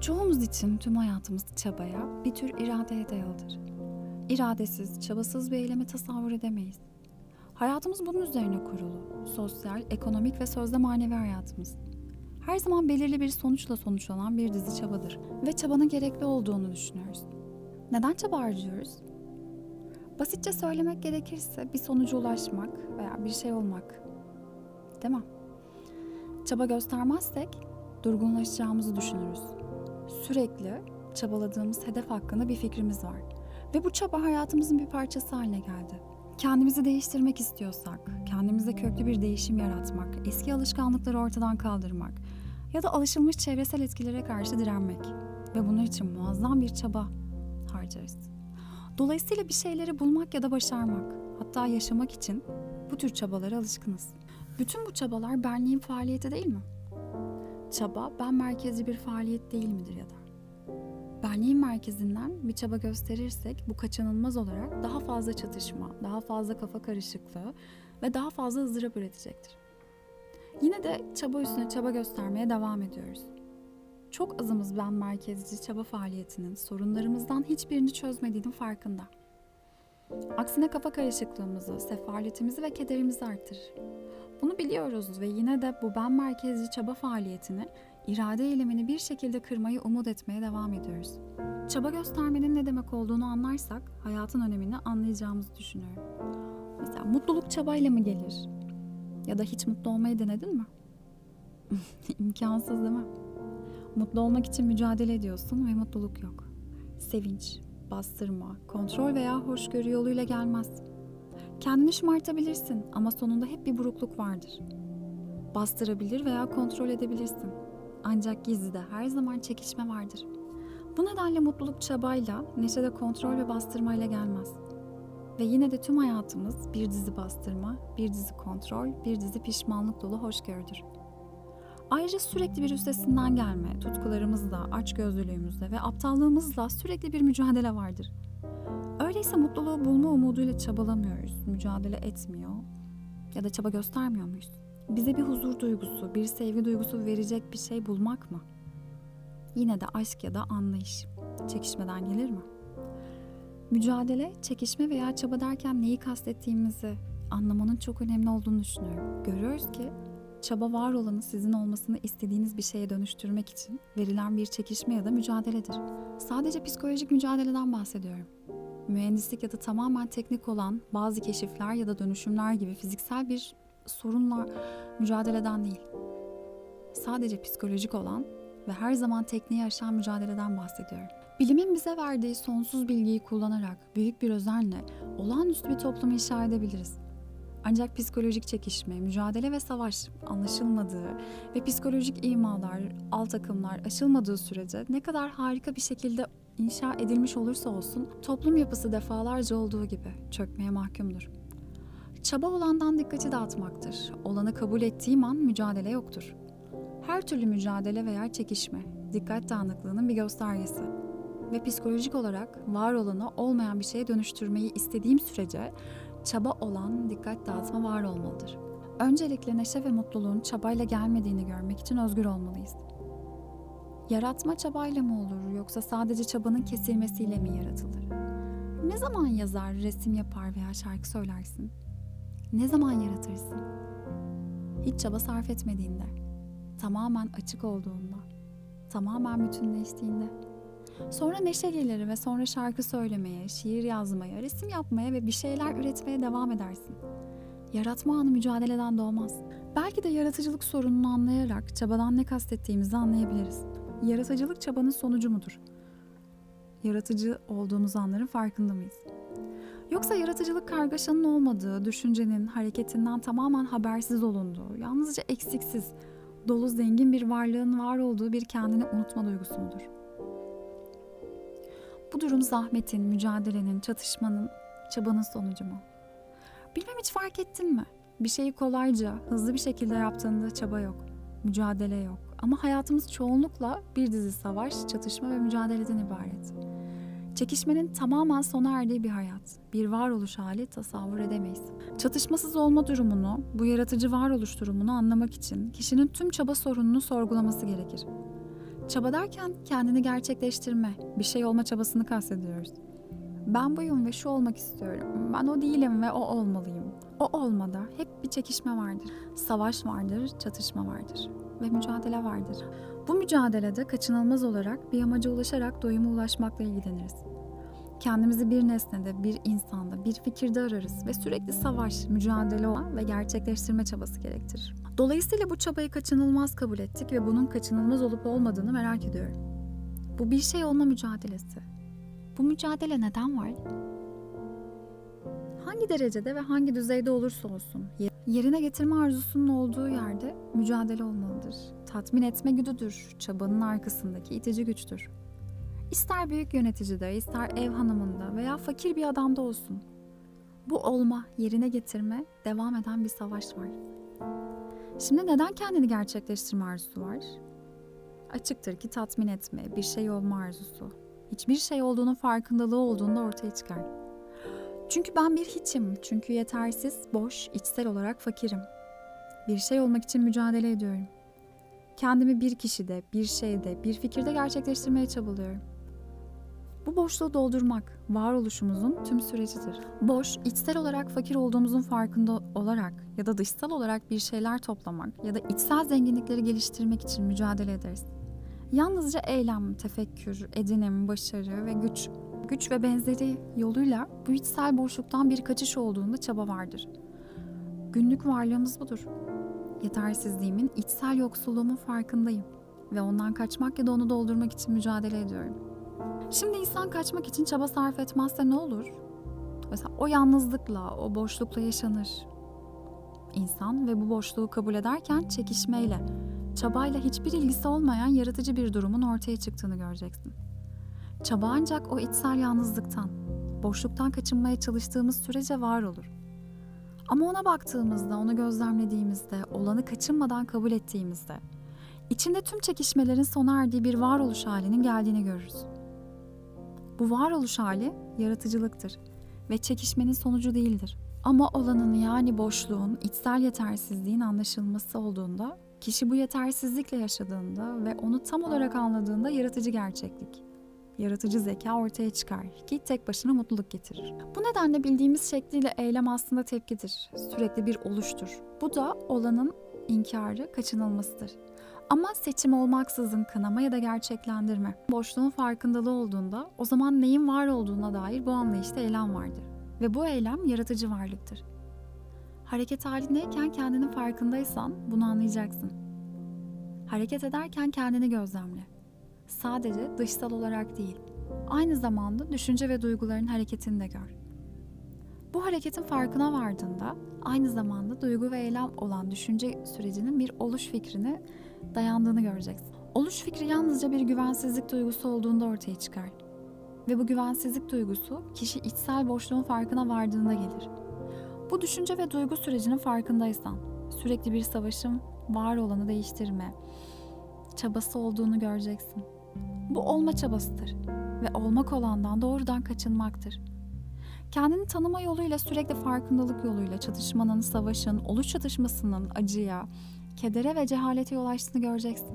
Çoğumuz için tüm hayatımız çabaya bir tür iradeye dayalıdır. İradesiz, çabasız bir eylemi tasavvur edemeyiz. Hayatımız bunun üzerine kurulu. Sosyal, ekonomik ve sözde manevi hayatımız. Her zaman belirli bir sonuçla sonuçlanan bir dizi çabadır ve çabanın gerekli olduğunu düşünüyoruz. Neden çaba harcıyoruz? Basitçe söylemek gerekirse bir sonuca ulaşmak veya bir şey olmak. Değil mi? Çaba göstermezsek durgunlaşacağımızı düşünürüz. Sürekli çabaladığımız hedef hakkında bir fikrimiz var. Ve bu çaba hayatımızın bir parçası haline geldi. Kendimizi değiştirmek istiyorsak, kendimize köklü bir değişim yaratmak, eski alışkanlıkları ortadan kaldırmak ya da alışılmış çevresel etkilere karşı direnmek ve bunun için muazzam bir çaba harcarız. Dolayısıyla bir şeyleri bulmak ya da başarmak, hatta yaşamak için bu tür çabalara alışkınız. Bütün bu çabalar benliğin faaliyeti değil mi? Çaba ben merkezci bir faaliyet değil midir ya da? Benliğin merkezinden bir çaba gösterirsek bu kaçınılmaz olarak daha fazla çatışma, daha fazla kafa karışıklığı ve daha fazla ızdırap üretecektir. Yine de çaba üstüne çaba göstermeye devam ediyoruz. Çok azımız ben merkezci çaba faaliyetinin sorunlarımızdan hiçbirini çözmediğinin farkında. Aksine kafa karışıklığımızı, sefaletimizi ve kederimizi artırır. Bunu biliyoruz ve yine de bu ben merkezci çaba faaliyetini, irade eylemini bir şekilde kırmayı umut etmeye devam ediyoruz. Çaba göstermenin ne demek olduğunu anlarsak hayatın önemini anlayacağımızı düşünüyorum. Mesela mutluluk çabayla mı gelir? Ya da hiç mutlu olmayı denedin mi? İmkansız değil mi? Mutlu olmak için mücadele ediyorsun ve mutluluk yok. Sevinç, bastırma, kontrol veya hoşgörü yoluyla gelmez. Kendini şımartabilirsin ama sonunda hep bir burukluk vardır. Bastırabilir veya kontrol edebilirsin. Ancak gizlide her zaman çekişme vardır. Bu nedenle mutluluk çabayla, neşe de kontrol ve bastırmayla gelmez. Ve yine de tüm hayatımız bir dizi bastırma, bir dizi kontrol, bir dizi pişmanlık dolu hoşgörüdür. Ayrıca sürekli bir üstesinden gelme, tutkularımızla, açgözlülüğümüzle ve aptallığımızla sürekli bir mücadele vardır. Öyleyse mutluluğu bulma umuduyla çabalamıyoruz, mücadele etmiyor ya da çaba göstermiyor muyuz? Bize bir huzur duygusu, bir sevgi duygusu verecek bir şey bulmak mı? Yine de aşk ya da anlayış çekişmeden gelir mi? Mücadele, çekişme veya çaba derken neyi kastettiğimizi anlamanın çok önemli olduğunu düşünüyorum. Görüyoruz ki çaba var olanı sizin olmasını istediğiniz bir şeye dönüştürmek için verilen bir çekişme ya da mücadeledir. Sadece psikolojik mücadeleden bahsediyorum. Mühendislik ya da tamamen teknik olan bazı keşifler ya da dönüşümler gibi fiziksel bir sorunla mücadeleden değil. Sadece psikolojik olan ve her zaman tekniği aşan mücadeleden bahsediyorum. Bilimin bize verdiği sonsuz bilgiyi kullanarak büyük bir özenle olağanüstü bir toplumu inşa edebiliriz. Ancak psikolojik çekişme, mücadele ve savaş anlaşılmadığı ve psikolojik imalar, alt akımlar aşılmadığı sürece ne kadar harika bir şekilde inşa edilmiş olursa olsun toplum yapısı defalarca olduğu gibi çökmeye mahkumdur. Çaba olandan dikkati dağıtmaktır. Olanı kabul ettiğim an mücadele yoktur. Her türlü mücadele veya çekişme, dikkat dağınıklığının bir göstergesi. Ve psikolojik olarak var olanı olmayan bir şeye dönüştürmeyi istediğim sürece çaba olan dikkat dağıtma var olmalıdır. Öncelikle neşe ve mutluluğun çabayla gelmediğini görmek için özgür olmalıyız. Yaratma çabayla mı olur yoksa sadece çabanın kesilmesiyle mi yaratılır? Ne zaman yazar, resim yapar veya şarkı söylersin? Ne zaman yaratırsın? Hiç çaba sarf etmediğinde, tamamen açık olduğunda, tamamen bütünleştiğinde. Sonra neşe gelir ve sonra şarkı söylemeye, şiir yazmaya, resim yapmaya ve bir şeyler üretmeye devam edersin. Yaratma anı mücadeleden doğmaz. Belki de yaratıcılık sorununu anlayarak çabadan ne kastettiğimizi anlayabiliriz. Yaratıcılık çabanın sonucu mudur? Yaratıcı olduğumuz anların farkında mıyız? Yoksa yaratıcılık kargaşanın olmadığı, düşüncenin, hareketinden tamamen habersiz olunduğu, yalnızca eksiksiz, dolu zengin bir varlığın var olduğu bir kendini unutma duygusu mudur? Bu durum zahmetin, mücadelenin, çatışmanın, çabanın sonucu mu? Bilmem hiç fark ettin mi? Bir şeyi kolayca, hızlı bir şekilde yaptığında çaba yok, mücadele yok. Ama hayatımız çoğunlukla bir dizi savaş, çatışma ve mücadeleden ibaret. Çekişmenin tamamen sona erdiği bir hayat, bir varoluş hali tasavvur edemeyiz. Çatışmasız olma durumunu, bu yaratıcı varoluş durumunu anlamak için kişinin tüm çaba sorununu sorgulaması gerekir. Çaba derken kendini gerçekleştirme, bir şey olma çabasını kastediyoruz. Ben buyum ve şu olmak istiyorum. Ben o değilim ve o olmalıyım. O olmada hep bir çekişme vardır. Savaş vardır, çatışma vardır ve mücadele vardır. Bu mücadelede kaçınılmaz olarak bir amaca ulaşarak doyuma ulaşmakla ilgileniriz. Kendimizi bir nesnede, bir insanda, bir fikirde ararız ve sürekli savaş, mücadele olan ve gerçekleştirme çabası gerektirir. Dolayısıyla bu çabayı kaçınılmaz kabul ettik ve bunun kaçınılmaz olup olmadığını merak ediyorum. Bu bir şey olma mücadelesi. Bu mücadele neden var? Hangi derecede ve hangi düzeyde olursa olsun yerine getirme arzusunun olduğu yerde mücadele olmalıdır. Tatmin etme güdüdür, çabanın arkasındaki itici güçtür. İster büyük yöneticide, ister ev hanımında veya fakir bir adamda olsun. Bu olma, yerine getirme, devam eden bir savaş var. Şimdi neden kendini gerçekleştirme arzusu var? Açıktır ki tatmin etme, bir şey olma arzusu. Hiçbir şey olduğunun farkındalığı olduğunda ortaya çıkar. Çünkü ben bir hiçim, çünkü yetersiz, boş, içsel olarak fakirim. Bir şey olmak için mücadele ediyorum. Kendimi bir kişide, bir şeyde, bir fikirde gerçekleştirmeye çabalıyorum. Bu boşluğu doldurmak varoluşumuzun tüm sürecidir. Boş, içsel olarak fakir olduğumuzun farkında olarak ya da dışsal olarak bir şeyler toplamak ya da içsel zenginlikleri geliştirmek için mücadele ederiz. Yalnızca eylem, tefekkür, edinim, başarı ve güç, güç ve benzeri yoluyla bu içsel boşluktan bir kaçış olduğunda çaba vardır. Günlük varlığımız budur. Yetersizliğimin, içsel yoksulluğumun farkındayım ve ondan kaçmak ya da onu doldurmak için mücadele ediyorum. Şimdi insan kaçmak için çaba sarf etmezse ne olur? Mesela o yalnızlıkla, o boşlukla yaşanır. İnsan ve bu boşluğu kabul ederken çekişmeyle, çabayla hiçbir ilgisi olmayan yaratıcı bir durumun ortaya çıktığını göreceksin. Çaba ancak o içsel yalnızlıktan, boşluktan kaçınmaya çalıştığımız sürece var olur. Ama ona baktığımızda, onu gözlemlediğimizde, olanı kaçınmadan kabul ettiğimizde, içinde tüm çekişmelerin sona erdiği bir varoluş halinin geldiğini görürüz. Bu varoluş hali yaratıcılıktır ve çekişmenin sonucu değildir. Ama olanın yani boşluğun, içsel yetersizliğin anlaşılması olduğunda, kişi bu yetersizlikle yaşadığında ve onu tam olarak anladığında yaratıcı gerçeklik, yaratıcı zeka ortaya çıkar ki tek başına mutluluk getirir. Bu nedenle bildiğimiz şekliyle eylem aslında tepkidir, sürekli bir oluştur. Bu da olanın inkarı, kaçınılmasıdır. Ama seçim olmaksızın kınama ya da gerçeklendirme. Boşluğun farkındalığı olduğunda o zaman neyin var olduğuna dair bu anlayışta eylem vardır. Ve bu eylem yaratıcı varlıktır. Hareket halindeyken kendinin farkındaysan bunu anlayacaksın. Hareket ederken kendini gözlemle. Sadece dışsal olarak değil, aynı zamanda düşünce ve duyguların hareketini de gör. Bu hareketin farkına vardığında aynı zamanda duygu ve eylem olan düşünce sürecinin bir oluş fikrini dayandığını göreceksin. Oluş fikri yalnızca bir güvensizlik duygusu olduğunda ortaya çıkar. Ve bu güvensizlik duygusu kişi içsel boşluğun farkına vardığında gelir. Bu düşünce ve duygu sürecinin farkındaysan, sürekli bir savaşın var olanı değiştirme çabası olduğunu göreceksin. Bu olma çabasıdır ve olmak olandan doğrudan kaçınmaktır. Kendini tanıma yoluyla sürekli farkındalık yoluyla çatışmanın, savaşın, oluş çatışmasının acıya, kedere ve cehalete yol açtığını göreceksin.